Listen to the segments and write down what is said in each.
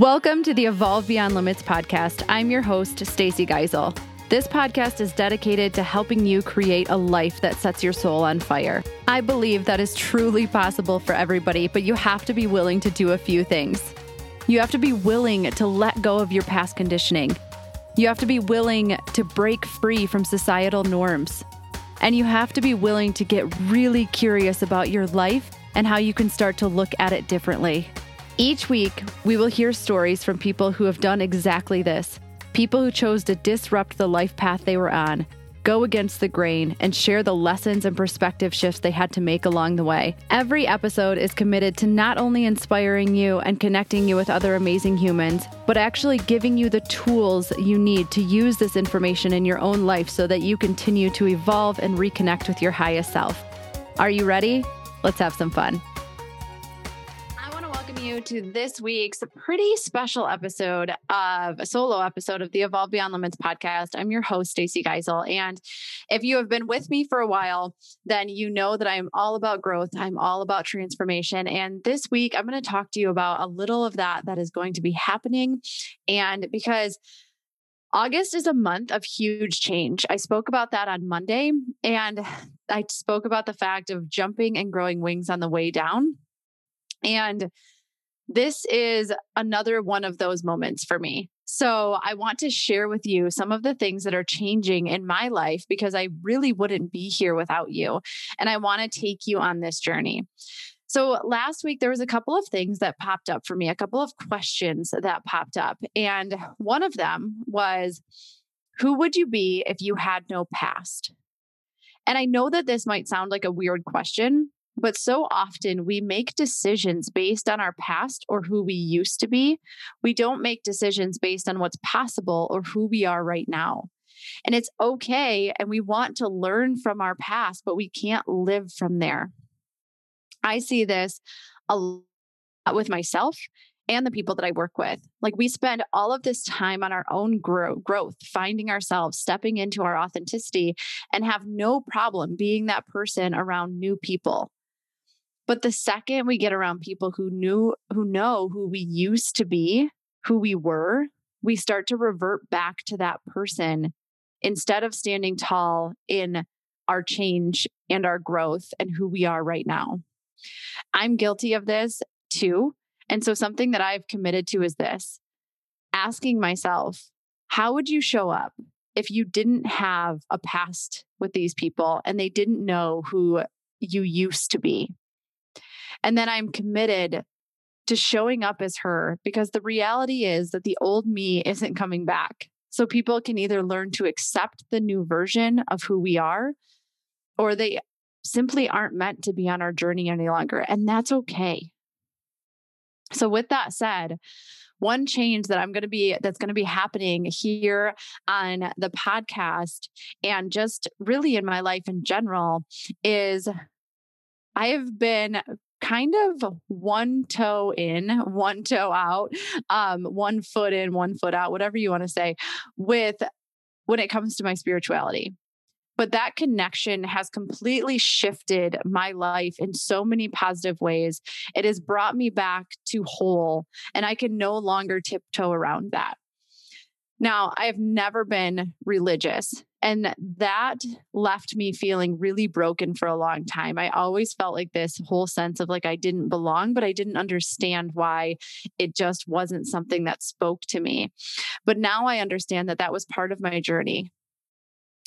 Welcome to the Evolve Beyond Limits podcast. I'm your host, Stacy Geisel. This podcast is dedicated to helping you create a life that sets your soul on fire. I believe that is truly possible for everybody, but you have to be willing to do a few things. You have to be willing to let go of your past conditioning. You have to be willing to break free from societal norms. And you have to be willing to get really curious about your life and how you can start to look at it differently. Each week, we will hear stories from people who have done exactly this people who chose to disrupt the life path they were on, go against the grain, and share the lessons and perspective shifts they had to make along the way. Every episode is committed to not only inspiring you and connecting you with other amazing humans, but actually giving you the tools you need to use this information in your own life so that you continue to evolve and reconnect with your highest self. Are you ready? Let's have some fun you to this week's pretty special episode of a solo episode of the Evolve Beyond Limits podcast. I'm your host, Stacy Geisel. And if you have been with me for a while, then you know that I'm all about growth. I'm all about transformation. And this week, I'm going to talk to you about a little of that that is going to be happening. And because August is a month of huge change. I spoke about that on Monday, and I spoke about the fact of jumping and growing wings on the way down. And this is another one of those moments for me. So, I want to share with you some of the things that are changing in my life because I really wouldn't be here without you. And I want to take you on this journey. So, last week, there was a couple of things that popped up for me, a couple of questions that popped up. And one of them was, Who would you be if you had no past? And I know that this might sound like a weird question, but so often we make decisions based on our past or who we used to be. We don't make decisions based on what's possible or who we are right now. And it's okay. And we want to learn from our past, but we can't live from there. I see this a lot with myself and the people that I work with. Like we spend all of this time on our own grow- growth, finding ourselves, stepping into our authenticity, and have no problem being that person around new people. But the second we get around people who knew, who know who we used to be, who we were, we start to revert back to that person instead of standing tall in our change and our growth and who we are right now. I'm guilty of this too. And so, something that I've committed to is this asking myself, how would you show up if you didn't have a past with these people and they didn't know who you used to be? And then I'm committed to showing up as her because the reality is that the old me isn't coming back. So people can either learn to accept the new version of who we are or they simply aren't meant to be on our journey any longer. And that's okay. So, with that said, one change that I'm going to be that's going to be happening here on the podcast and just really in my life in general is I have been kind of one toe in, one toe out, um, one foot in, one foot out, whatever you want to say, with when it comes to my spirituality. But that connection has completely shifted my life in so many positive ways. It has brought me back to whole, and I can no longer tiptoe around that. Now, I have never been religious. And that left me feeling really broken for a long time. I always felt like this whole sense of like I didn't belong, but I didn't understand why it just wasn't something that spoke to me. But now I understand that that was part of my journey.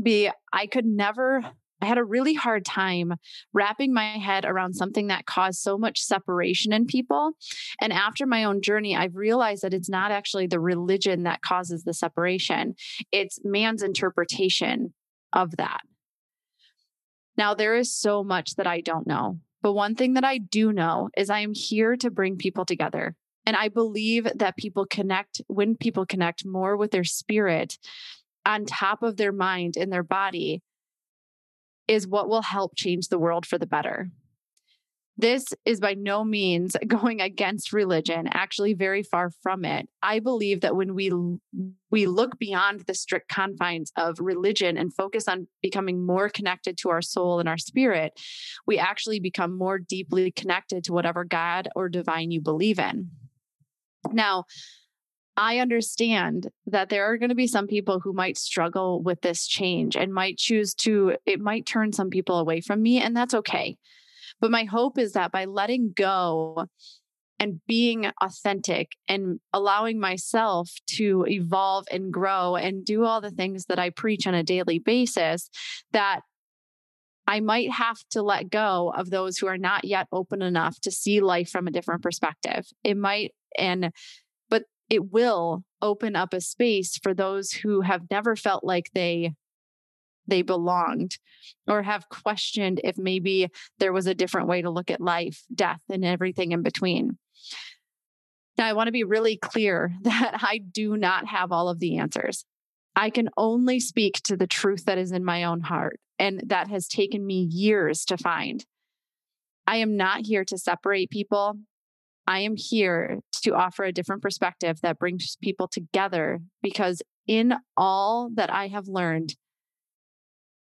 Be I could never I had a really hard time wrapping my head around something that caused so much separation in people. And after my own journey, I've realized that it's not actually the religion that causes the separation, it's man's interpretation of that. Now, there is so much that I don't know. But one thing that I do know is I am here to bring people together. And I believe that people connect when people connect more with their spirit on top of their mind and their body is what will help change the world for the better. This is by no means going against religion, actually very far from it. I believe that when we we look beyond the strict confines of religion and focus on becoming more connected to our soul and our spirit, we actually become more deeply connected to whatever God or divine you believe in. Now, I understand that there are going to be some people who might struggle with this change and might choose to, it might turn some people away from me, and that's okay. But my hope is that by letting go and being authentic and allowing myself to evolve and grow and do all the things that I preach on a daily basis, that I might have to let go of those who are not yet open enough to see life from a different perspective. It might, and it will open up a space for those who have never felt like they they belonged or have questioned if maybe there was a different way to look at life, death, and everything in between. Now, I want to be really clear that I do not have all of the answers. I can only speak to the truth that is in my own heart, and that has taken me years to find. I am not here to separate people. I am here to offer a different perspective that brings people together because in all that I have learned,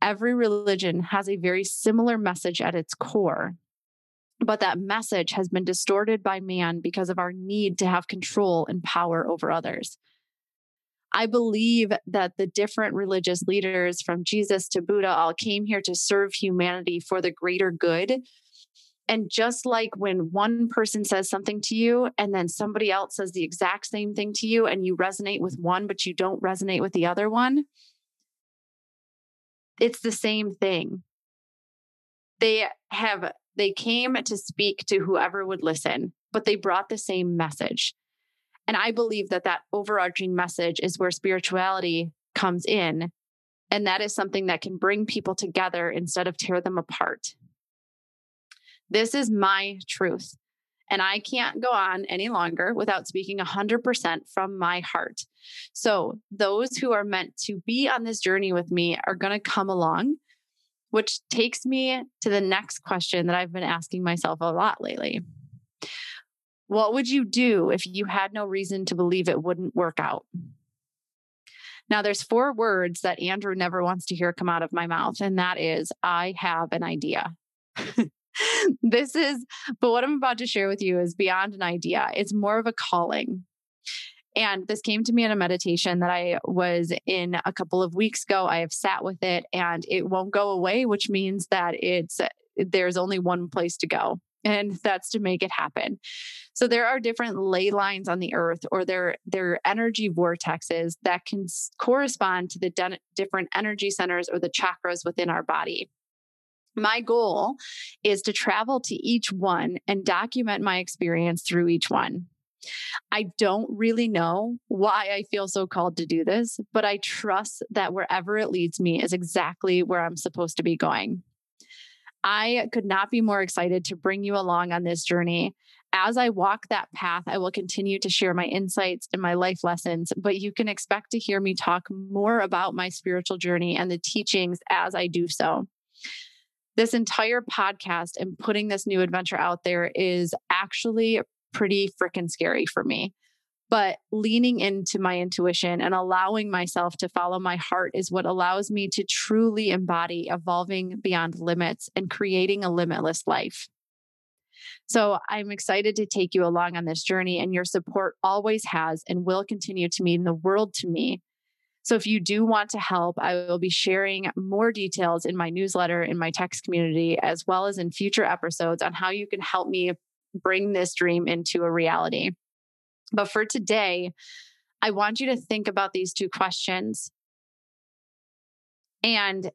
every religion has a very similar message at its core. But that message has been distorted by man because of our need to have control and power over others. I believe that the different religious leaders from Jesus to Buddha all came here to serve humanity for the greater good and just like when one person says something to you and then somebody else says the exact same thing to you and you resonate with one, but you don't resonate with the other one, it's the same thing. They have, they came to speak to whoever would listen, but they brought the same message. And I believe that that overarching message is where spirituality comes in. And that is something that can bring people together instead of tear them apart. This is my truth. And I can't go on any longer without speaking 100% from my heart. So, those who are meant to be on this journey with me are going to come along, which takes me to the next question that I've been asking myself a lot lately. What would you do if you had no reason to believe it wouldn't work out? Now, there's four words that Andrew never wants to hear come out of my mouth, and that is, I have an idea. this is, but what I'm about to share with you is beyond an idea. It's more of a calling. And this came to me in a meditation that I was in a couple of weeks ago. I have sat with it and it won't go away, which means that it's there's only one place to go, and that's to make it happen. So there are different ley lines on the earth, or there are energy vortexes that can correspond to the de- different energy centers or the chakras within our body. My goal is to travel to each one and document my experience through each one. I don't really know why I feel so called to do this, but I trust that wherever it leads me is exactly where I'm supposed to be going. I could not be more excited to bring you along on this journey. As I walk that path, I will continue to share my insights and my life lessons, but you can expect to hear me talk more about my spiritual journey and the teachings as I do so this entire podcast and putting this new adventure out there is actually pretty freaking scary for me. But leaning into my intuition and allowing myself to follow my heart is what allows me to truly embody evolving beyond limits and creating a limitless life. So I'm excited to take you along on this journey, and your support always has and will continue to mean the world to me so if you do want to help, I will be sharing more details in my newsletter, in my text community, as well as in future episodes on how you can help me bring this dream into a reality. But for today, I want you to think about these two questions. And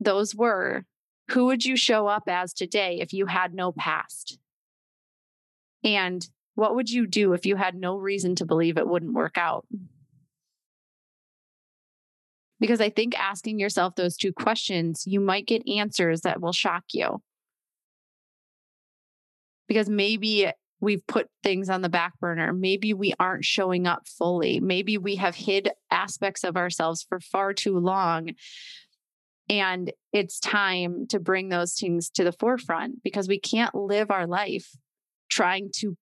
those were who would you show up as today if you had no past? And what would you do if you had no reason to believe it wouldn't work out? Because I think asking yourself those two questions, you might get answers that will shock you. Because maybe we've put things on the back burner. Maybe we aren't showing up fully. Maybe we have hid aspects of ourselves for far too long. And it's time to bring those things to the forefront because we can't live our life trying to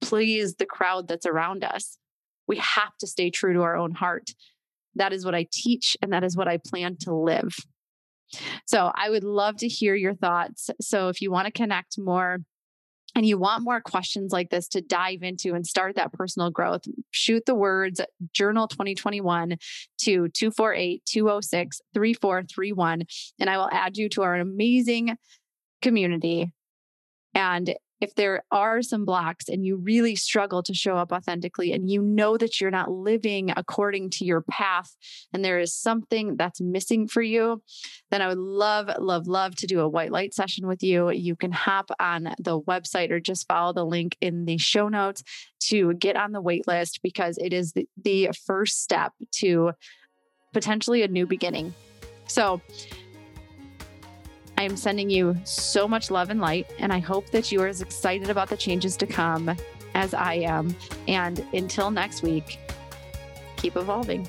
please the crowd that's around us. We have to stay true to our own heart that is what I teach and that is what I plan to live. So I would love to hear your thoughts. So if you want to connect more, and you want more questions like this to dive into and start that personal growth, shoot the words journal 2021 to 248 206 3431. And I will add you to our amazing community. And if there are some blocks and you really struggle to show up authentically and you know that you're not living according to your path and there is something that's missing for you, then I would love, love, love to do a white light session with you. You can hop on the website or just follow the link in the show notes to get on the wait list because it is the, the first step to potentially a new beginning. So, I am sending you so much love and light, and I hope that you are as excited about the changes to come as I am. And until next week, keep evolving.